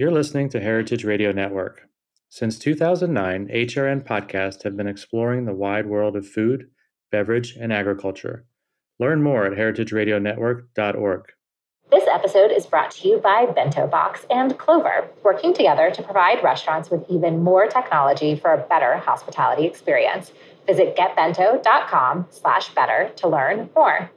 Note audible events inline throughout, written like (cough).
You're listening to Heritage Radio Network. Since 2009, HRN podcasts have been exploring the wide world of food, beverage, and agriculture. Learn more at heritageradionetwork.org. This episode is brought to you by Bento Box and Clover, working together to provide restaurants with even more technology for a better hospitality experience. Visit getbento.com slash better to learn more.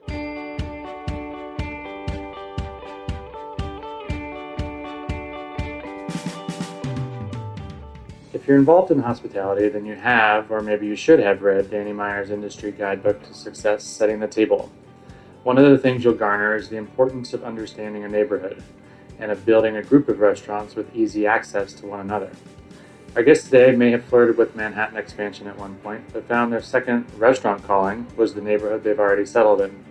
If you're involved in hospitality, then you have, or maybe you should have, read Danny Meyer's Industry Guidebook to Success Setting the Table. One of the things you'll garner is the importance of understanding a neighborhood and of building a group of restaurants with easy access to one another. Our guests today may have flirted with Manhattan expansion at one point, but found their second restaurant calling was the neighborhood they've already settled in.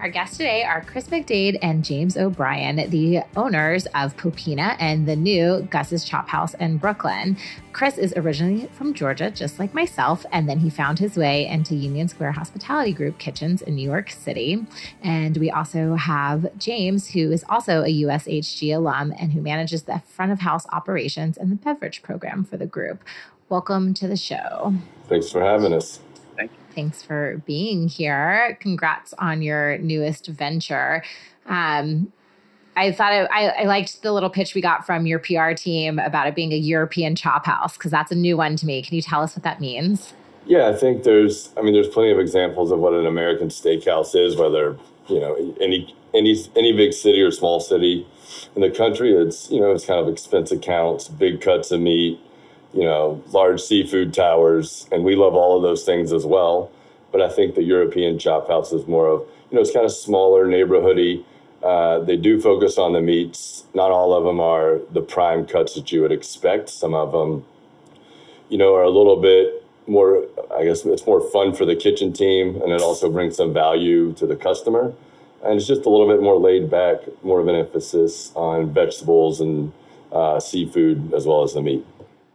Our guests today are Chris McDade and James O'Brien, the owners of Popina and the new Gus's Chop House in Brooklyn. Chris is originally from Georgia, just like myself, and then he found his way into Union Square Hospitality Group kitchens in New York City. And we also have James, who is also a USHG alum and who manages the front of house operations and the beverage program for the group. Welcome to the show. Thanks for having us. Thanks for being here. Congrats on your newest venture. Um, I thought it, I, I, liked the little pitch we got from your PR team about it being a European chop house because that's a new one to me. Can you tell us what that means? Yeah, I think there's. I mean, there's plenty of examples of what an American steakhouse is, whether you know any any any big city or small city in the country. It's you know it's kind of expensive counts, big cuts of meat, you know, large seafood towers, and we love all of those things as well. But I think the European chop house is more of, you know, it's kind of smaller, neighborhoody. Uh, they do focus on the meats. Not all of them are the prime cuts that you would expect. Some of them, you know, are a little bit more, I guess it's more fun for the kitchen team, and it also brings some value to the customer. And it's just a little bit more laid back, more of an emphasis on vegetables and uh, seafood as well as the meat.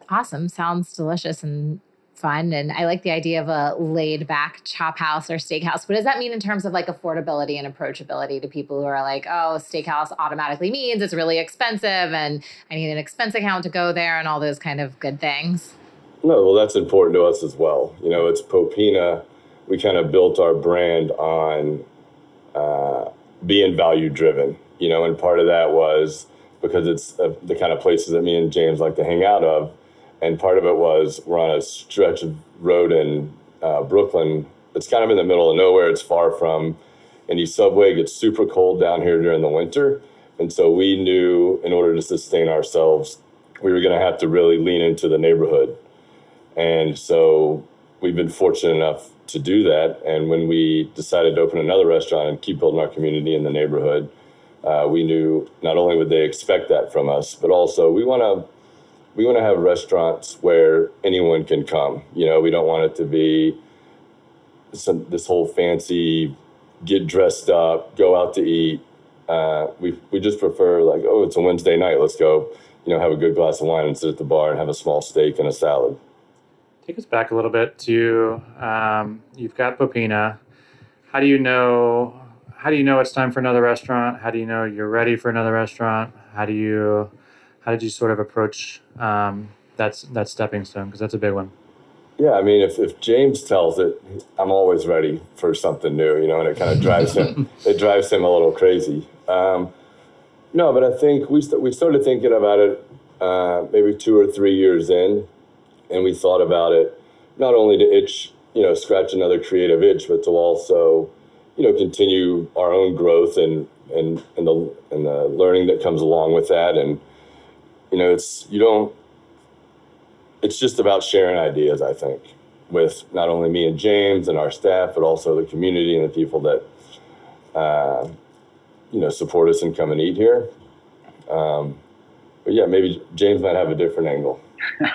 Awesome. Sounds delicious and fun. And I like the idea of a laid back chop house or steakhouse. What does that mean in terms of like affordability and approachability to people who are like, oh, steakhouse automatically means it's really expensive and I need an expense account to go there and all those kind of good things? No, well, that's important to us as well. You know, it's Popina. We kind of built our brand on uh, being value driven, you know, and part of that was because it's uh, the kind of places that me and James like to hang out of and part of it was we're on a stretch of road in uh, Brooklyn. It's kind of in the middle of nowhere. It's far from any subway. It gets super cold down here during the winter, and so we knew in order to sustain ourselves, we were going to have to really lean into the neighborhood. And so we've been fortunate enough to do that. And when we decided to open another restaurant and keep building our community in the neighborhood, uh, we knew not only would they expect that from us, but also we want to we want to have restaurants where anyone can come. You know, we don't want it to be some this whole fancy get dressed up, go out to eat. Uh, we we just prefer like, oh, it's a Wednesday night, let's go. You know, have a good glass of wine and sit at the bar and have a small steak and a salad. Take us back a little bit to um, you've got Popina. How do you know? How do you know it's time for another restaurant? How do you know you're ready for another restaurant? How do you how did you sort of approach um, that that stepping stone? Because that's a big one. Yeah, I mean, if, if James tells it, I'm always ready for something new, you know, and it kind of drives him. (laughs) it drives him a little crazy. Um, no, but I think we st- we started thinking about it uh, maybe two or three years in, and we thought about it not only to itch, you know, scratch another creative itch, but to also, you know, continue our own growth and and and the and the learning that comes along with that, and you know, it's you don't. It's just about sharing ideas. I think with not only me and James and our staff, but also the community and the people that uh, you know support us and come and eat here. Um, but yeah, maybe James might have a different angle.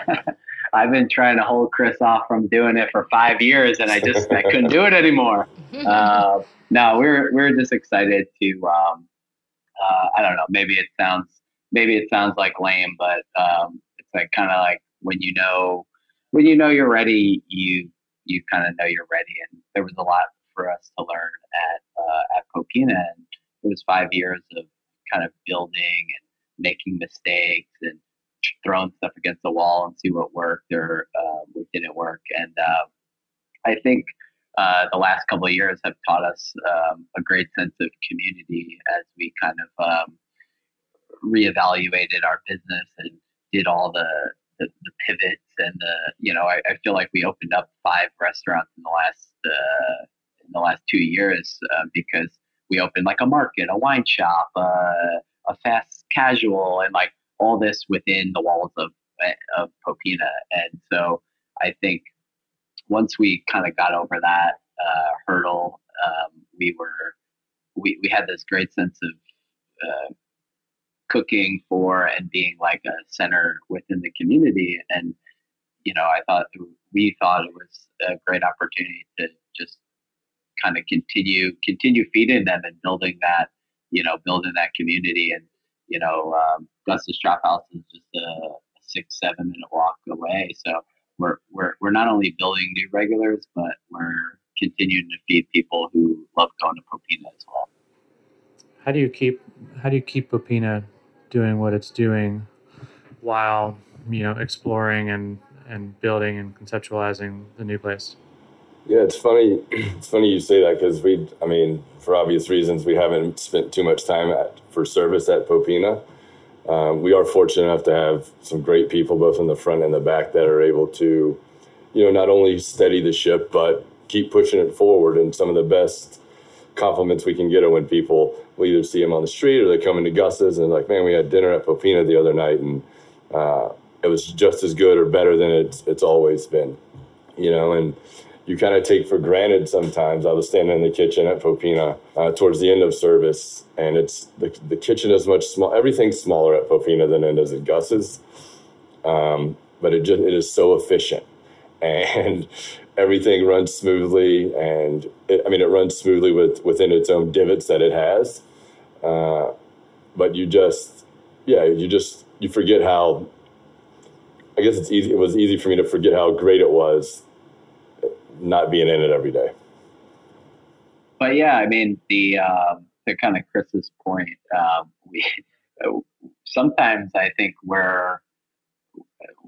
(laughs) I've been trying to hold Chris off from doing it for five years, and I just I couldn't do it anymore. (laughs) Uh, no, we're we're just excited to. Um, uh, I don't know. Maybe it sounds maybe it sounds like lame, but um, it's like kind of like when you know when you know you're ready, you you kind of know you're ready. And there was a lot for us to learn at uh, at Popina, and it was five years of kind of building and making mistakes and throwing stuff against the wall and see what worked or uh, what didn't work. And uh, I think uh, the last couple of years have taught us um, a great sense of community as we kind of um, reevaluated our business and did all the, the, the pivots and the you know I, I, feel like we opened up five restaurants in the last uh, in the last two years uh, because we opened like a market, a wine shop, uh, a fast casual, and like all this within the walls of of Popina. And so I think once we kind of got over that uh, hurdle, um, we were we, we had this great sense of uh, cooking for and being like a center within the community. And you know, I thought we thought it was a great opportunity to just kind of continue continue feeding them and building that you know building that community and you know um, Gus's Chop House is just a six seven minute walk away so we're we're we're not only building new regulars but we're continuing to feed people who love going to Popina as well. How do you keep how do you keep Popina doing what it's doing while you know exploring and and building and conceptualizing the new place? Yeah, it's funny. (clears throat) It's funny you say that because we, I mean, for obvious reasons, we haven't spent too much time at for service at Popina. Um, we are fortunate enough to have some great people both in the front and the back that are able to, you know, not only steady the ship but keep pushing it forward. And some of the best compliments we can get are when people we either see them on the street or they come into Gus's and like, man, we had dinner at Popina the other night and uh, it was just as good or better than it's it's always been, you know, and you kind of take for granted sometimes. I was standing in the kitchen at Popina uh, towards the end of service, and it's the, the kitchen is much small. Everything's smaller at Popina than it is at Gus's, um, but it just it is so efficient, (laughs) and everything runs smoothly. And it, I mean, it runs smoothly with within its own divots that it has. Uh, but you just, yeah, you just you forget how. I guess it's easy. It was easy for me to forget how great it was not being in it every day. But yeah, I mean the um, to kind of Chris's point, um, we sometimes I think we're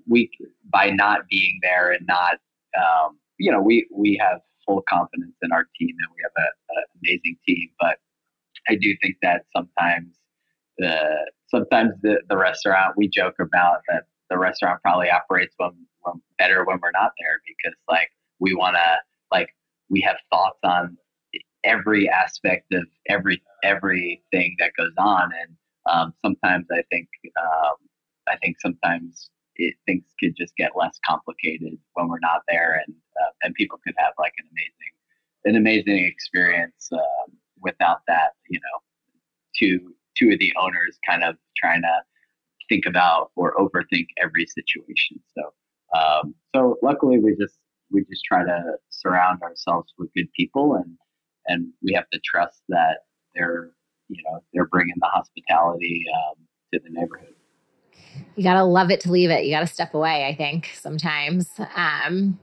we by not being there and not um, you know we we have full confidence in our team and we have an amazing team, but I do think that sometimes the sometimes the, the restaurant we joke about that the restaurant probably operates when, when better when we're not there because like we want to like we have thoughts on every aspect of every everything that goes on. And um, sometimes i think um, i think sometimes it, things could just get less complicated when we're not there and uh, and people could have like an amazing an amazing experience um, without that you know two two of the owners kind of trying to think about or overthink every situation. So um, so luckily we just we just try to surround ourselves with good people and and we have to trust that they're you know they're bringing the hospitality um, to the neighborhood. You gotta love it to leave it. You gotta step away i think sometimes. Um,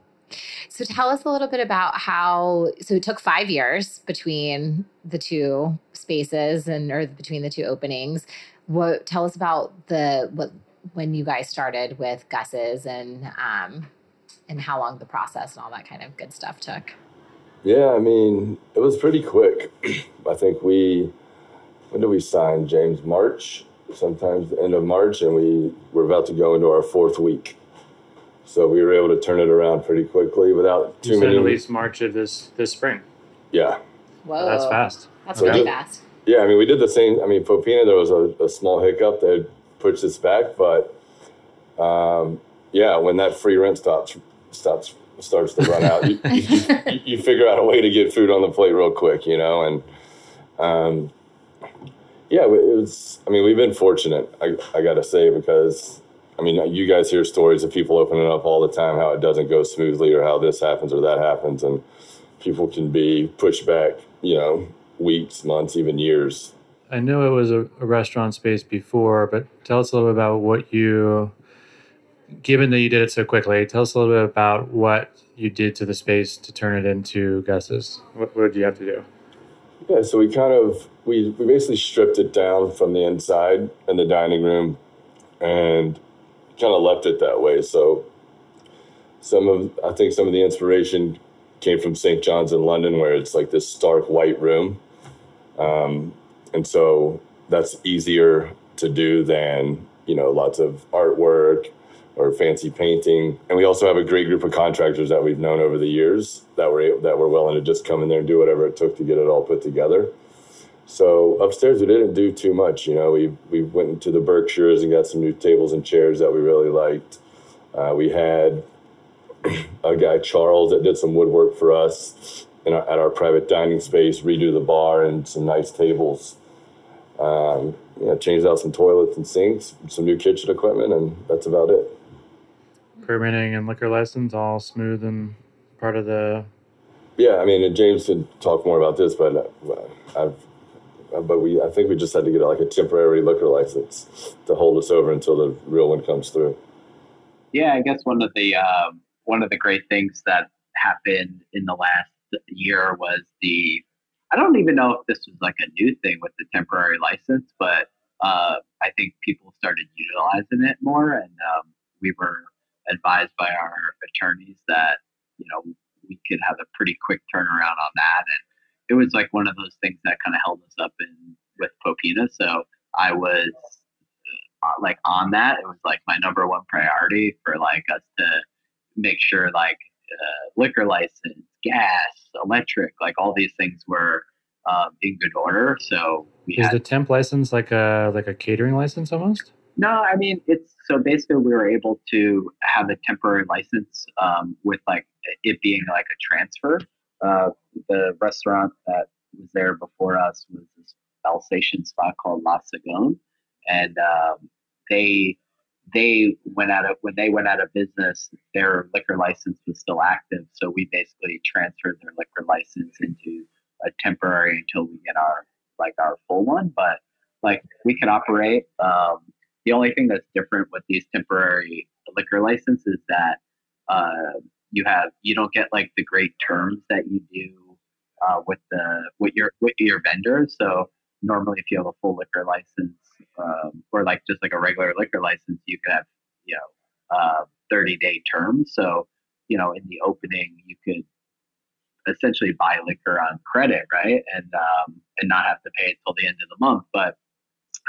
so tell us a little bit about how so it took five years between the two spaces and or between the two openings what tell us about the what when you guys started with gus's and um, and how long the process and all that kind of good stuff took. Yeah, I mean, it was pretty quick. (clears throat) I think we, when did we sign? James March, sometimes the end of March, and we were about to go into our fourth week. So we were able to turn it around pretty quickly without too you many. At least March of this this spring. Yeah. Whoa, that's fast. That's really fast. Yeah, I mean, we did the same. I mean, Popina, there was a, a small hiccup that pushed us back, but um, yeah, when that free rent stops stops starts to run out, you, (laughs) you, you, you, figure out a way to get food on the plate real quick, you know. And um, yeah, it was. I mean, we've been fortunate. I, I got to say because I mean, you guys hear stories of people opening up all the time how it doesn't go smoothly or how this happens or that happens, and people can be pushed back, you know, weeks, months, even years. I know it was a, a restaurant space before, but tell us a little bit about what you given that you did it so quickly, tell us a little bit about what you did to the space to turn it into Gus's. What, what did you have to do? Yeah, so we kind of we, we basically stripped it down from the inside in the dining room and kind of left it that way. So some of I think some of the inspiration came from St. John's in London, where it's like this stark white room, um, and so that's easier to do than you know lots of artwork or fancy painting. And we also have a great group of contractors that we've known over the years that were that were willing to just come in there and do whatever it took to get it all put together. So upstairs we didn't do too much. You know, we we went into the Berkshires and got some new tables and chairs that we really liked. Uh, we had a guy Charles that did some woodwork for us in our, at our private dining space, redo the bar and some nice tables. Um, you know, changed out some toilets and sinks, some new kitchen equipment, and that's about it. Permitting and liquor license all smooth and part of the. Yeah, I mean, James could talk more about this, but uh, I've but we I think we just had to get like a temporary liquor license to hold us over until the real one comes through. Yeah, I guess one of the um, one of the great things that happened in the last year was the I don't even know if this was like a new thing with the temporary license, but uh, I think people started utilizing it more, and um, we were advised by our attorneys that you know we could have a pretty quick turnaround on that, and it was like one of those things that kind of held us up in with Popina. So I was uh, like on that. It was like my number one priority for like us to make sure like uh, liquor license, gas, electric, like all these things were um, in good order. So is had, the temp license like a like a catering license almost? No, I mean it's so basically we were able to have a temporary license um, with like it being like a transfer. Uh, the restaurant that was there before us was this Alsatian spot called La Sagone, and um, they they went out of when they went out of business, their liquor license was still active. So we basically transferred their liquor license into a temporary until we get our like our full one. But like we can operate. Um, the only thing that's different with these temporary liquor licenses is that uh, you have you don't get like the great terms that you do uh, with the with your with your vendors. So normally, if you have a full liquor license, um, or like just like a regular liquor license, you could have you know uh, 30 day terms. So you know in the opening, you could essentially buy liquor on credit, right, and um, and not have to pay until the end of the month. But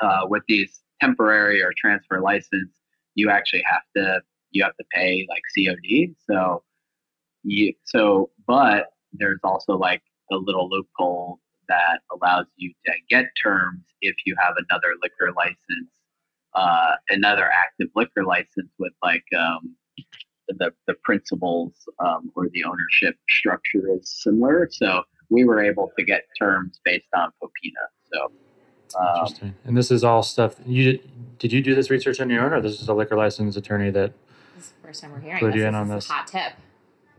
uh, with these temporary or transfer license, you actually have to you have to pay like COD. So you so but there's also like a little loophole that allows you to get terms if you have another liquor license, uh, another active liquor license with like um, the the principals um, or the ownership structure is similar. So we were able to get terms based on Popina. So. Um, Interesting. And this is all stuff you did. Did you do this research on your own, or this is a liquor license attorney that? This is the first time we're hearing. Put you in on this. hot tip.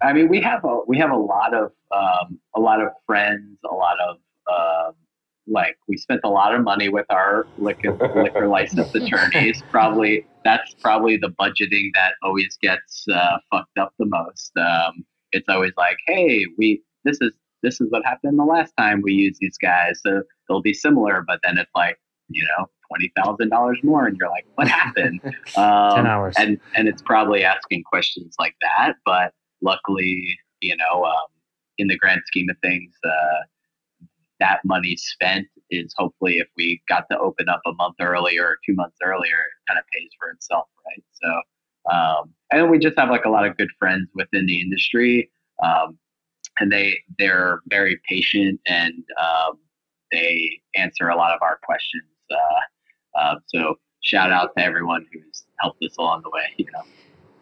I mean, we have a we have a lot of um, a lot of friends, a lot of um, like we spent a lot of money with our liquor liquor license attorneys. (laughs) Probably that's probably the budgeting that always gets uh, fucked up the most. Um, it's always like, hey, we this is this is what happened the last time we used these guys, so it'll be similar. But then it's like, you know, twenty thousand dollars more, and you're like, what happened? (laughs) Um, Ten hours, and and it's probably asking questions like that. But luckily, you know, um, in the grand scheme of things, uh, that money spent is hopefully if we got to open up a month earlier or two months earlier, it kind of pays for itself, right? So, um, and we just have like a lot of good friends within the industry, um, and they they're very patient and um, they answer a lot of our questions. Uh, uh, so, shout out to everyone who's helped us along the way. You know.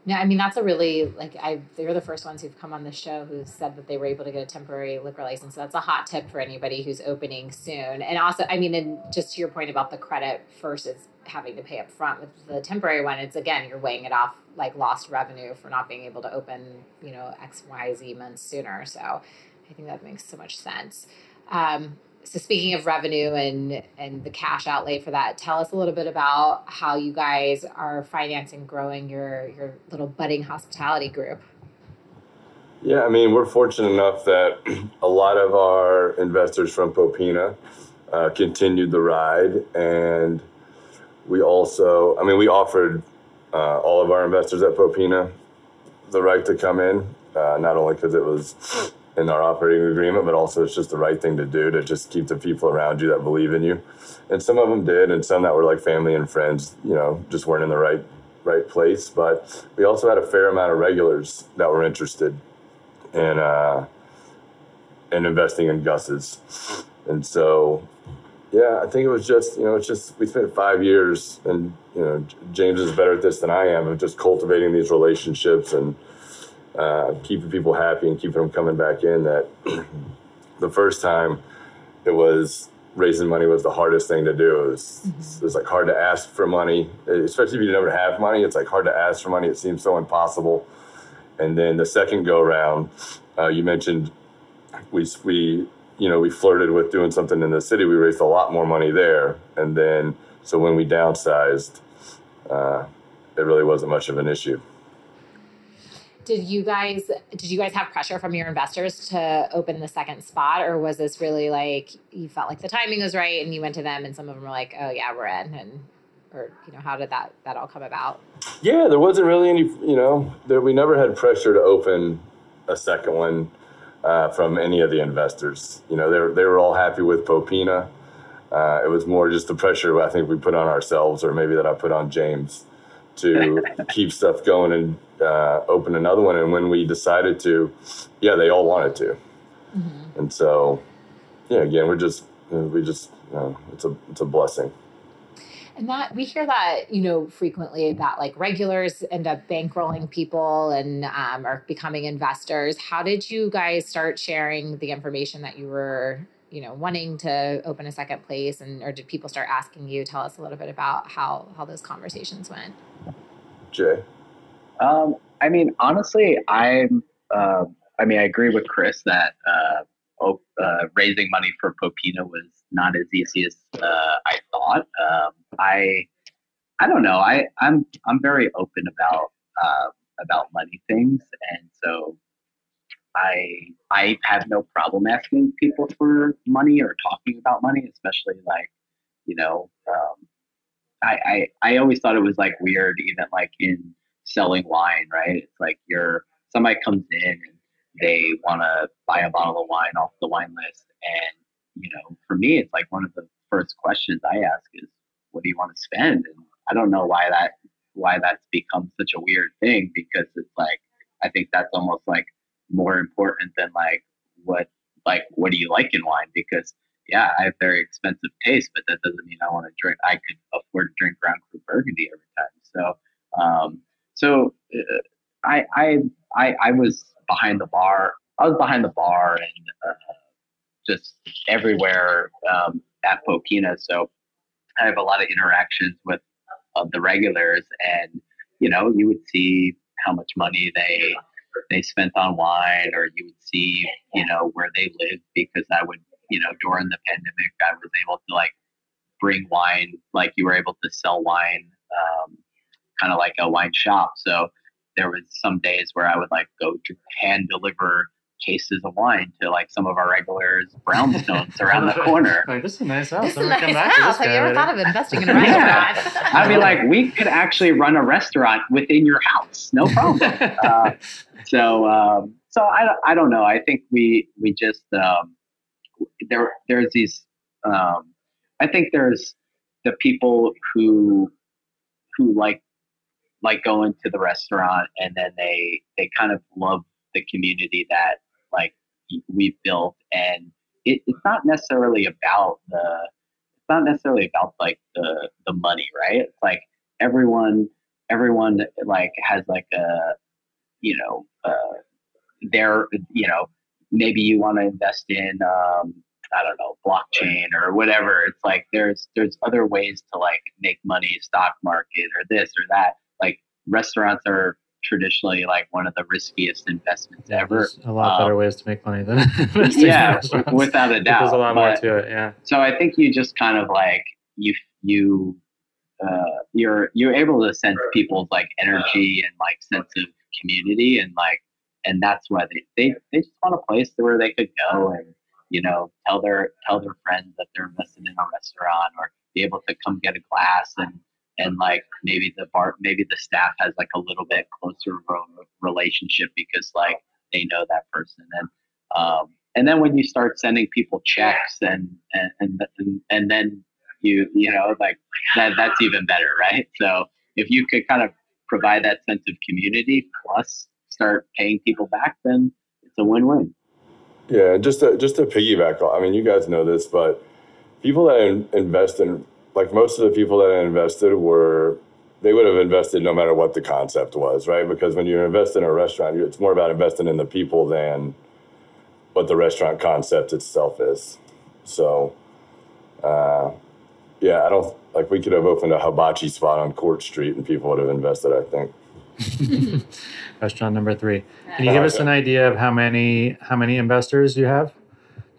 Yeah, I mean that's a really like I they're the first ones who've come on the show who said that they were able to get a temporary liquor license. So that's a hot tip for anybody who's opening soon. And also, I mean, and just to your point about the credit versus having to pay up front with the temporary one, it's again you're weighing it off like lost revenue for not being able to open, you know, X Y Z months sooner. So I think that makes so much sense. Um, so speaking of revenue and and the cash outlay for that, tell us a little bit about how you guys are financing growing your your little budding hospitality group. Yeah, I mean, we're fortunate enough that (clears throat) a lot of our investors from popina uh, continued the ride. And we also, I mean, we offered uh, all of our investors at popina the right to come in, uh, not only because it was in our operating agreement, but also it's just the right thing to do to just keep the people around you that believe in you. And some of them did, and some that were like family and friends, you know, just weren't in the right right place. But we also had a fair amount of regulars that were interested in uh, in investing in Gus's, and so yeah, I think it was just you know it's just we spent five years, and you know James is better at this than I am of just cultivating these relationships and uh, keeping people happy and keeping them coming back in. That (clears throat) the first time it was raising money was the hardest thing to do. It was, mm-hmm. it was like hard to ask for money, especially if you never have money. It's like hard to ask for money. It seems so impossible. And then the second go round, uh, you mentioned we we you know we flirted with doing something in the city. We raised a lot more money there, and then so when we downsized, uh, it really wasn't much of an issue did you guys did you guys have pressure from your investors to open the second spot or was this really like you felt like the timing was right and you went to them and some of them were like oh yeah we're in and or you know how did that that all come about? Yeah there wasn't really any you know there we never had pressure to open a second one uh, from any of the investors. You know they were, they were all happy with Popina. uh, it was more just the pressure i think we put on ourselves or maybe that i put on james to keep stuff going and uh, open another one. And when we decided to, yeah, they all wanted to. Mm-hmm. And so, yeah, again, we're just, we just, you know, it's a, it's a blessing. And that we hear that, you know, frequently that like regulars end up bankrolling people and um, are becoming investors. How did you guys start sharing the information that you were, you know, wanting to open a second place, and or did people start asking you? Tell us a little bit about how how those conversations went. Jay. Um, I mean, honestly, I'm. Uh, I mean, I agree with Chris that uh, op- uh, raising money for Popina was not as easy as uh, I thought. Um, I, I don't know. I, I'm I'm very open about uh, about money things, and so I I have no problem asking people for money or talking about money, especially like you know. Um, I, I I always thought it was like weird, even like in selling wine, right? It's like you're somebody comes in and they want to buy a bottle of wine off the wine list, and you know, for me, it's like one of the first questions I ask is, "What do you want to spend?" And I don't know why that why that's become such a weird thing because it's like I think that's almost like more important than like what like what do you like in wine because yeah, I have very expensive taste, but that doesn't mean I want to drink. I could afford to drink Grand Cru Burgundy every time. So, um, so uh, I, I, I, I was behind the bar. I was behind the bar and uh, just everywhere um, at Popina. So I have a lot of interactions with uh, the regulars, and you know, you would see how much money they they spent on wine, or you would see, you know, where they lived because I would you know, during the pandemic, I was able to like bring wine, like you were able to sell wine, um, kind of like a wine shop. So there was some days where I would like go to hand deliver cases of wine to like some of our regulars brownstones (laughs) around the corner. Like, this is a nice house. This is a nice house. Have you ever thought of investing in a (laughs) restaurant? I'd be like, we could actually run a restaurant within your house, no problem. (laughs) uh, so, um, so I, I don't know. I think we we just um, there there's these um, I think there's the people who who like like going to the restaurant and then they they kind of love the community that like we've built and it, it's not necessarily about the it's not necessarily about like the the money right it's like everyone everyone like has like a you know uh their you know maybe you want to invest in um, I don't know blockchain or whatever. It's like there's there's other ways to like make money, stock market or this or that. Like restaurants are traditionally like one of the riskiest investments yeah, ever. a lot um, better ways to make money than (laughs) yeah, without a doubt. (laughs) There's a lot but, more to it. Yeah. So I think you just kind of like you you uh, you're you're able to sense people's like energy and like sense of community and like and that's why they, they they just want a place where they could go and you know tell their tell their friends that they're invested in a restaurant or be able to come get a glass and and like maybe the bar maybe the staff has like a little bit closer relationship because like they know that person and um, and then when you start sending people checks and and and, and then you you know like that that's even better right? So if you could kind of provide that sense of community plus start paying people back then it's a win-win. Yeah just to just to piggyback i mean you guys know this but people that invest in like most of the people that invested were they would have invested no matter what the concept was right because when you invest in a restaurant it's more about investing in the people than what the restaurant concept itself is so uh, yeah, I don't like we could have opened a hibachi spot on Court Street and people would have invested. I think. (laughs) Restaurant number three. Can you give us an idea of how many how many investors you have?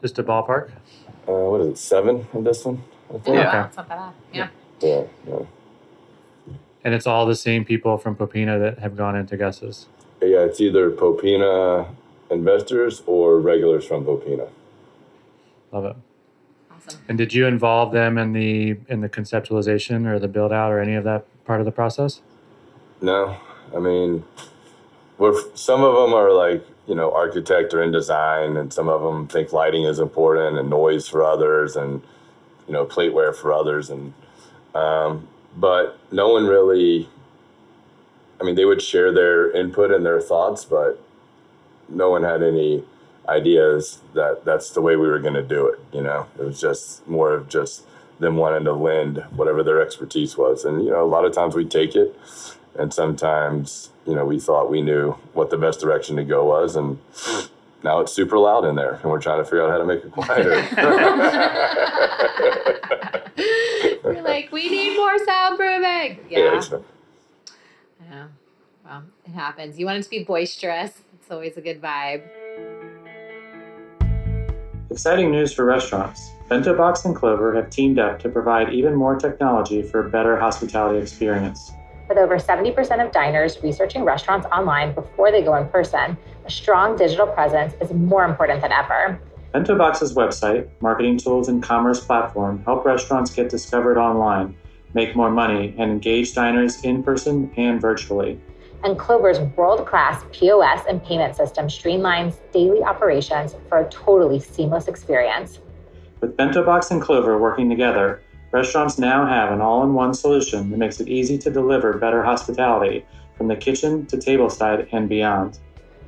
Just a ballpark. Uh, what is it? Seven in this one. I think. Yeah, okay. not bad. Yeah. Yeah. Yeah. And it's all the same people from Popina that have gone into Gus's. Yeah, it's either Popina investors or regulars from Popina. Love it. Awesome. And did you involve them in the in the conceptualization or the build out or any of that part of the process? No, I mean, we're some of them are like you know architect or in design, and some of them think lighting is important and noise for others, and you know plateware for others, and um, but no one really. I mean, they would share their input and their thoughts, but no one had any ideas that that's the way we were going to do it. You know, it was just more of just them wanting to lend whatever their expertise was. And, you know, a lot of times we take it and sometimes, you know, we thought we knew what the best direction to go was. And now it's super loud in there and we're trying to figure out how to make it quieter. (laughs) (laughs) (laughs) we're like, we need more soundproofing. Yeah. Yeah. yeah. Well, it happens. You want it to be boisterous. It's always a good vibe. Exciting news for restaurants. Bento Box and Clover have teamed up to provide even more technology for a better hospitality experience. With over 70% of diners researching restaurants online before they go in person, a strong digital presence is more important than ever. BentoBox's website, marketing tools, and commerce platform help restaurants get discovered online, make more money, and engage diners in person and virtually and Clover's world class POS and payment system streamlines daily operations for a totally seamless experience. With BentoBox and Clover working together, restaurants now have an all in one solution that makes it easy to deliver better hospitality from the kitchen to tableside and beyond.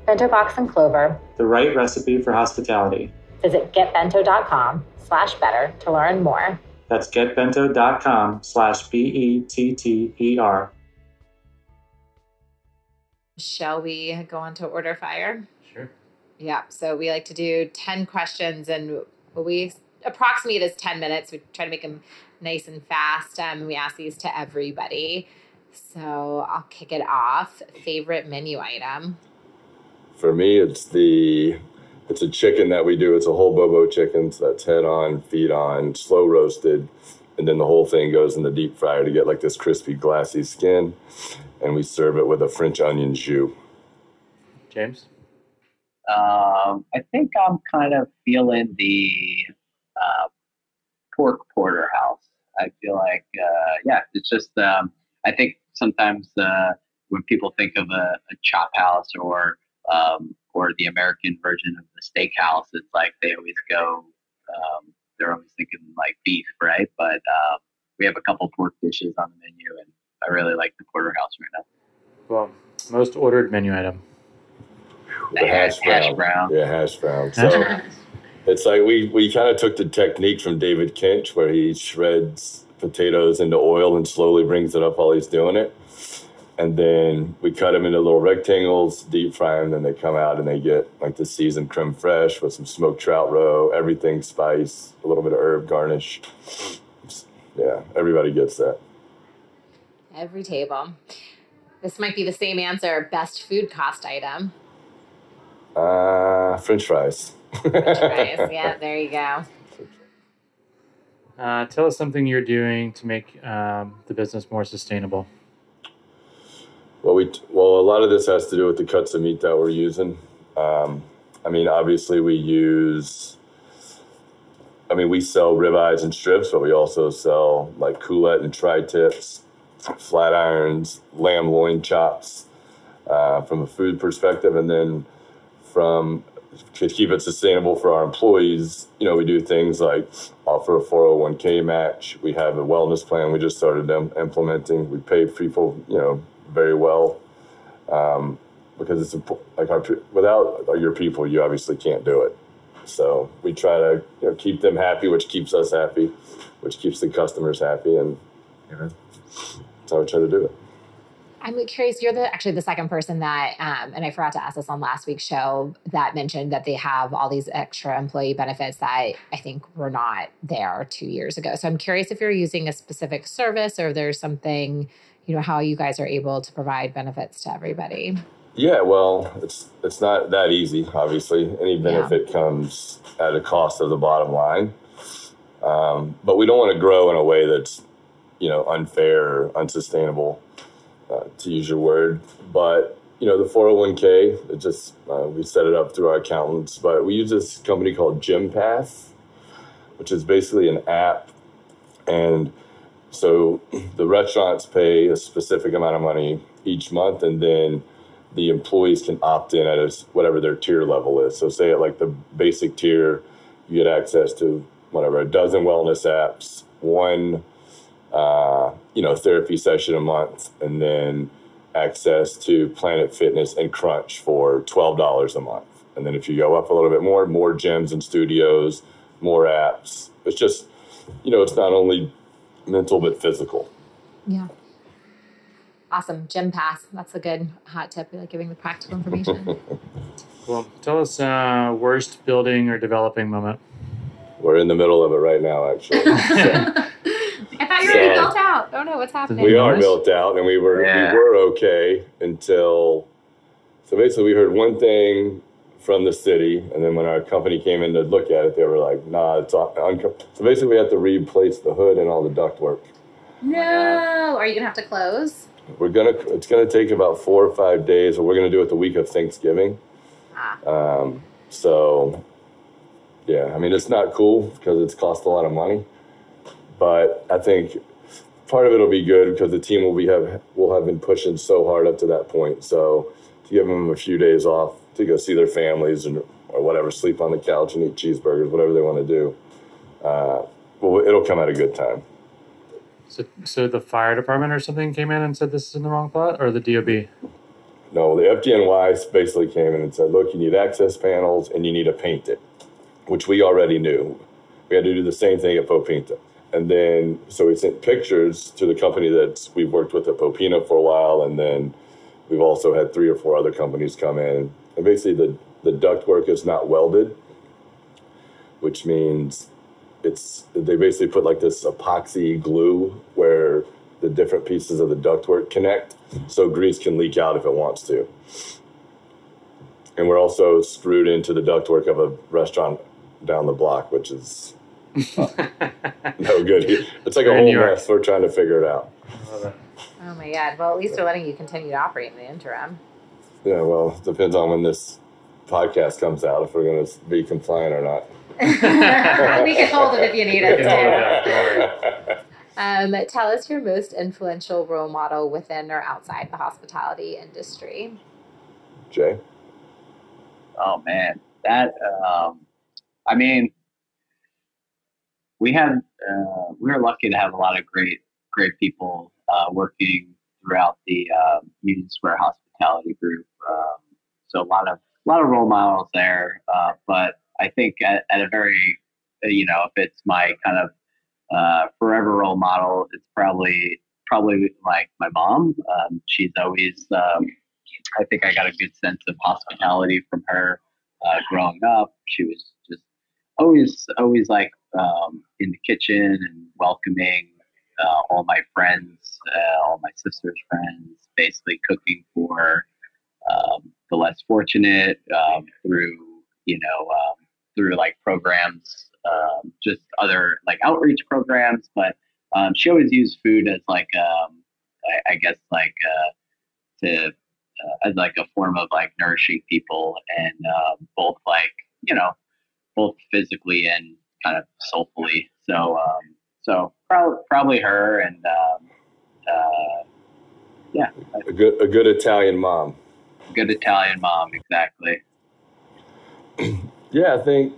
Bento Box and Clover, the right recipe for hospitality. Visit getbento.com slash better to learn more. That's getbento.com slash B E T T E R. Shall we go on to order fire? Sure. Yeah. So we like to do 10 questions and we approximate as 10 minutes. We try to make them nice and fast. Um, we ask these to everybody. So I'll kick it off. Favorite menu item? For me, it's the it's a chicken that we do. It's a whole bobo chicken. So that's head on, feet on, slow roasted, and then the whole thing goes in the deep fryer to get like this crispy, glassy skin and we serve it with a French onion jus. James? Um, I think I'm kind of feeling the uh, pork porterhouse. I feel like, uh, yeah, it's just, um, I think sometimes uh, when people think of a, a chop house or um, or the American version of the steakhouse, it's like they always go, um, they're always thinking like beef, right? But uh, we have a couple pork dishes on the menu, and I really like the porterhouse right now. Well, most ordered menu item. The, the hash, hash, brown. brown. Yeah, hash brown. So it's like we, we kind of took the technique from David Kinch where he shreds potatoes into oil and slowly brings it up while he's doing it. And then we cut them into little rectangles, deep fry them, then they come out and they get like the seasoned creme fraiche with some smoked trout roe, everything spice, a little bit of herb garnish. Yeah, everybody gets that. Every table. This might be the same answer. Best food cost item. Uh, French fries. French. Yeah, (laughs) there you go. Uh, tell us something you're doing to make um, the business more sustainable. Well, we well a lot of this has to do with the cuts of meat that we're using. Um, I mean, obviously we use. I mean, we sell ribeyes and strips, but we also sell like coulotte and tri-tips, flat irons, lamb loin chops, uh, from a food perspective, and then from to keep it sustainable for our employees, you know, we do things like offer a 401k match. We have a wellness plan we just started them implementing. We pay people, you know, very well um, because it's like our, without your people, you obviously can't do it. So we try to you know, keep them happy, which keeps us happy, which keeps the customers happy, and you know, that's how we try to do it. I'm curious. You're the actually the second person that, um, and I forgot to ask this on last week's show that mentioned that they have all these extra employee benefits that I think were not there two years ago. So I'm curious if you're using a specific service or if there's something, you know, how you guys are able to provide benefits to everybody. Yeah, well, it's it's not that easy. Obviously, any benefit yeah. comes at a cost of the bottom line, um, but we don't want to grow in a way that's, you know, unfair or unsustainable uh, to use your word. But you know, the 401k, it just uh, we set it up through our accountants. But we use this company called GymPass, which is basically an app, and so (clears throat) the restaurants pay a specific amount of money each month, and then the employees can opt in at a, whatever their tier level is. So, say at like the basic tier, you get access to whatever a dozen wellness apps, one uh, you know, therapy session a month, and then access to Planet Fitness and Crunch for twelve dollars a month. And then if you go up a little bit more, more gyms and studios, more apps. It's just, you know, it's not only mental but physical. Yeah. Awesome. Gym pass. That's a good hot tip, like giving the practical information. (laughs) Well, Tell us uh, worst building or developing moment. We're in the middle of it right now, actually. (laughs) (laughs) So. I thought you were so, built out. Oh no, what's happening? We are built out, and we were yeah. we were okay until. So basically, we heard one thing from the city, and then when our company came in to look at it, they were like, "Nah, it's on." So basically, we had to replace the hood and all the ductwork. No, are you gonna have to close? We're gonna. It's gonna take about four or five days, but we're gonna do it the week of Thanksgiving. Ah. Um, so, yeah, I mean, it's not cool because it's cost a lot of money. But I think part of it will be good because the team will be have will have been pushing so hard up to that point. So to give them a few days off to go see their families and or whatever, sleep on the couch and eat cheeseburgers, whatever they want to do. Uh, well, it'll come at a good time. So, so the fire department or something came in and said this is in the wrong plot, or the DOB? No, the FDNY basically came in and said, "Look, you need access panels and you need to paint it," which we already knew. We had to do the same thing at Popina. And then, so we sent pictures to the company that we've worked with at Popina for a while. And then we've also had three or four other companies come in. And basically, the, the ductwork is not welded, which means it's, they basically put like this epoxy glue where the different pieces of the ductwork connect so grease can leak out if it wants to. And we're also screwed into the ductwork of a restaurant down the block, which is (laughs) no good. It's like a whole mess. We're trying to figure it out. Oh my god! Well, at least they're letting you continue to operate in the interim. Yeah, well, it depends on when this podcast comes out if we're going to be compliant or not. (laughs) we can hold it if you need us to. Um, tell us your most influential role model within or outside the hospitality industry. Jay. Oh man, that. Um, I mean, we had uh, we were lucky to have a lot of great great people uh, working throughout the uh, Union Square Hospitality Group. Um, so a lot of a lot of role models there. Uh, but I think at, at, a very you know if it's my kind of uh, forever role model, it's probably probably like my mom. Um, she's always um, I think I got a good sense of hospitality from her uh, growing up. She was just always always like um, in the kitchen and welcoming uh, all my friends, uh, all my sister's friends, basically cooking for um, the less fortunate um, through, you know, um, through like programs, um, just other like outreach programs. But um, she always used food as like, I, I, guess, like uh, to uh, as like a form of like nourishing people and both like you know both physically and kind of soulfully. So um, so probably probably her and um, uh, yeah, a good a good Italian mom. Good Italian mom, exactly. yeah, I think.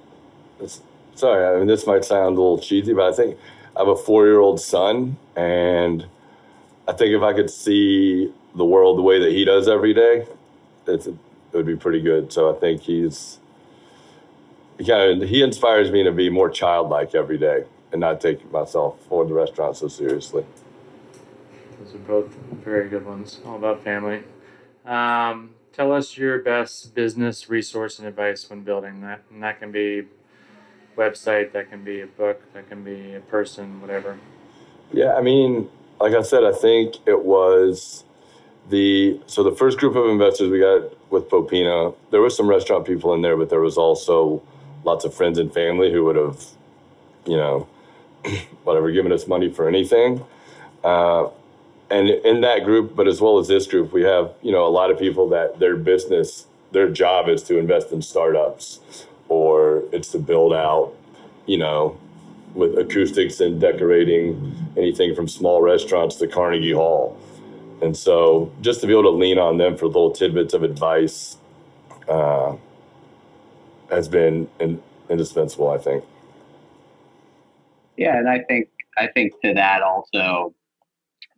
Sorry, I mean this might sound a little cheesy, but I think I have a four-year-old son, and I think if I could see the world the way that he does every day, it's, it would be pretty good. So I think he's of he inspires me to be more childlike every day and not take myself or the restaurant so seriously. Those are both very good ones. All about family. Um, tell us your best business resource and advice when building that, and that can be website, that can be a book, that can be a person, whatever. Yeah, I mean, like I said, I think it was the so the first group of investors we got with Popina. There was some restaurant people in there, but there was also lots of friends and family who would have, you know, (clears throat) whatever, given us money for anything. Uh, and in that group, but as well as this group, we have you know a lot of people that their business, their job is to invest in startups, or it's to build out, you know, with acoustics and decorating anything from small restaurants to Carnegie Hall. And so, just to be able to lean on them for little tidbits of advice uh, has been in, indispensable, I think. Yeah, and I think I think to that also,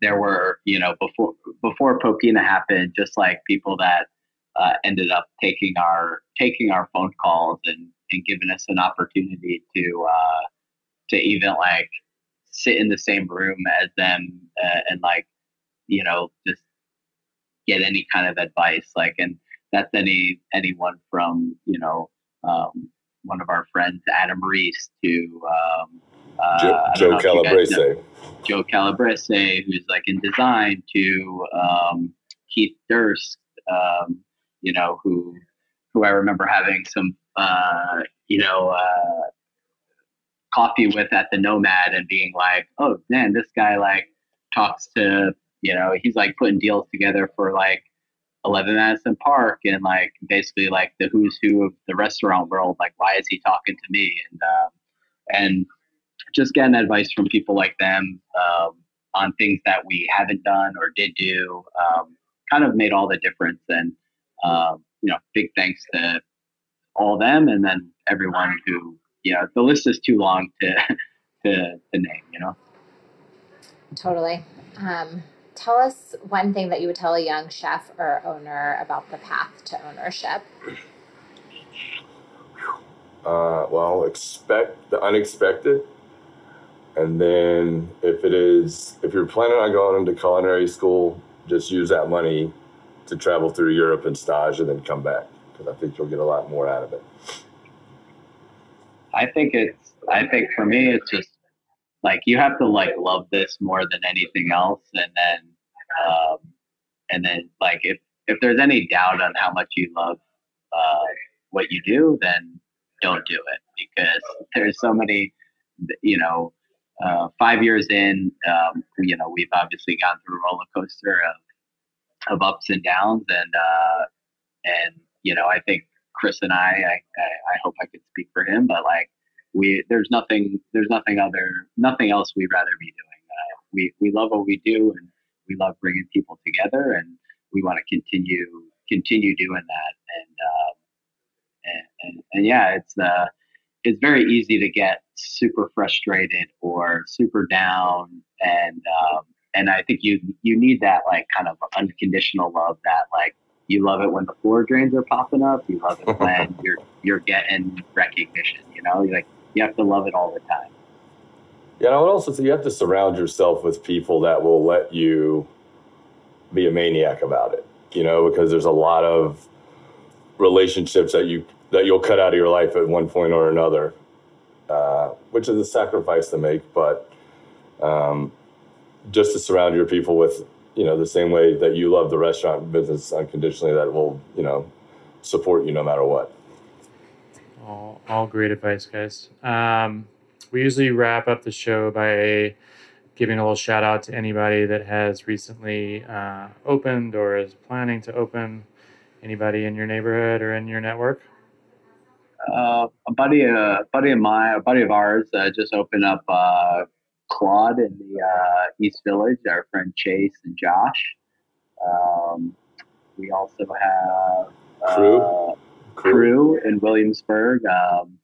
there were you know before before Popina happened, just like people that uh, ended up taking our taking our phone calls and and giving us an opportunity to uh, to even like sit in the same room as them uh, and like you know just get any kind of advice like and that's any anyone from you know um, one of our friends adam reese to um, uh, Joe, Joe Calabrese. Joe Calabrese, who's like in design, to um, Keith Durst, um, you know, who who I remember having some, uh, you know, uh, coffee with at the Nomad and being like, oh man, this guy like talks to, you know, he's like putting deals together for like 11 Madison Park and like basically like the who's who of the restaurant world. Like, why is he talking to me? And um, and just getting advice from people like them um, on things that we haven't done or did do um, kind of made all the difference. And um, you know, big thanks to all them and then everyone who you know the list is too long to (laughs) to, to name. You know. Totally. Um, tell us one thing that you would tell a young chef or owner about the path to ownership. Uh, well, expect the unexpected. And then if it is, if you're planning on going into culinary school, just use that money to travel through Europe and stage and then come back because I think you'll get a lot more out of it. I think it's, I think for me, it's just like you have to like love this more than anything else. And then, um, and then like if, if there's any doubt on how much you love uh, what you do, then don't do it because there's so many, you know, uh, five years in, um, you know, we've obviously gone through a roller coaster of, of ups and downs, and uh, and you know, I think Chris and I, I, I hope I could speak for him, but like we, there's nothing, there's nothing other, nothing else we'd rather be doing. Uh, we we love what we do, and we love bringing people together, and we want to continue continue doing that, and, uh, and and, and yeah, it's uh it's very easy to get super frustrated or super down and um, and I think you you need that like kind of unconditional love that like you love it when the floor drains are popping up. You love it when (laughs) you're you're getting recognition you know? Like you have to love it all the time yeah I would also say you have to surround yourself with people that will let you be a maniac about it you know because there's a lot of relationships that you that you'll cut out of your life at one point or another, uh, which is a sacrifice to make. But um, just to surround your people with, you know, the same way that you love the restaurant business unconditionally, that will, you know, support you no matter what. All, all great advice, guys. Um, we usually wrap up the show by giving a little shout out to anybody that has recently uh, opened or is planning to open. Anybody in your neighborhood or in your network? Uh, a buddy, a buddy of mine, a buddy of ours, uh, just opened up uh, Claud in the uh, East Village. Our friend Chase and Josh. Um, we also have uh, Kru. Kru in Williamsburg um,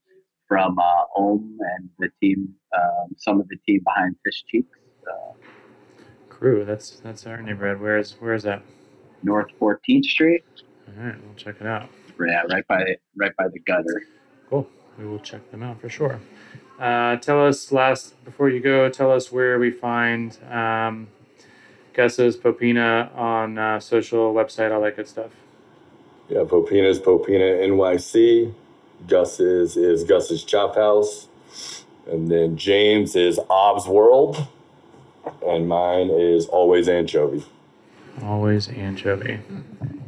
from uh, Ohm and the team, um, some of the team behind Fish Cheeks, uh, Kru. That's that's our neighborhood. Where's where's that? North 14th Street. All right, we'll check it out. Yeah, right by right by the gutter. Cool. We will check them out for sure. Uh, tell us last before you go. Tell us where we find um, Gus's Popina on uh, social, website, all that good stuff. Yeah, Popina's Popina NYC. Gus's is Gus's Chop House. And then James is Ob's World. And mine is Always Anchovy. Always anchovy.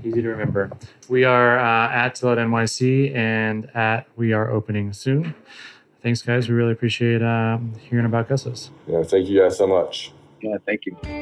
Easy to remember. We are uh, at Till NYC and at We Are Opening Soon. Thanks, guys. We really appreciate uh, hearing about Gus's. Yeah, thank you guys so much. Yeah, thank you.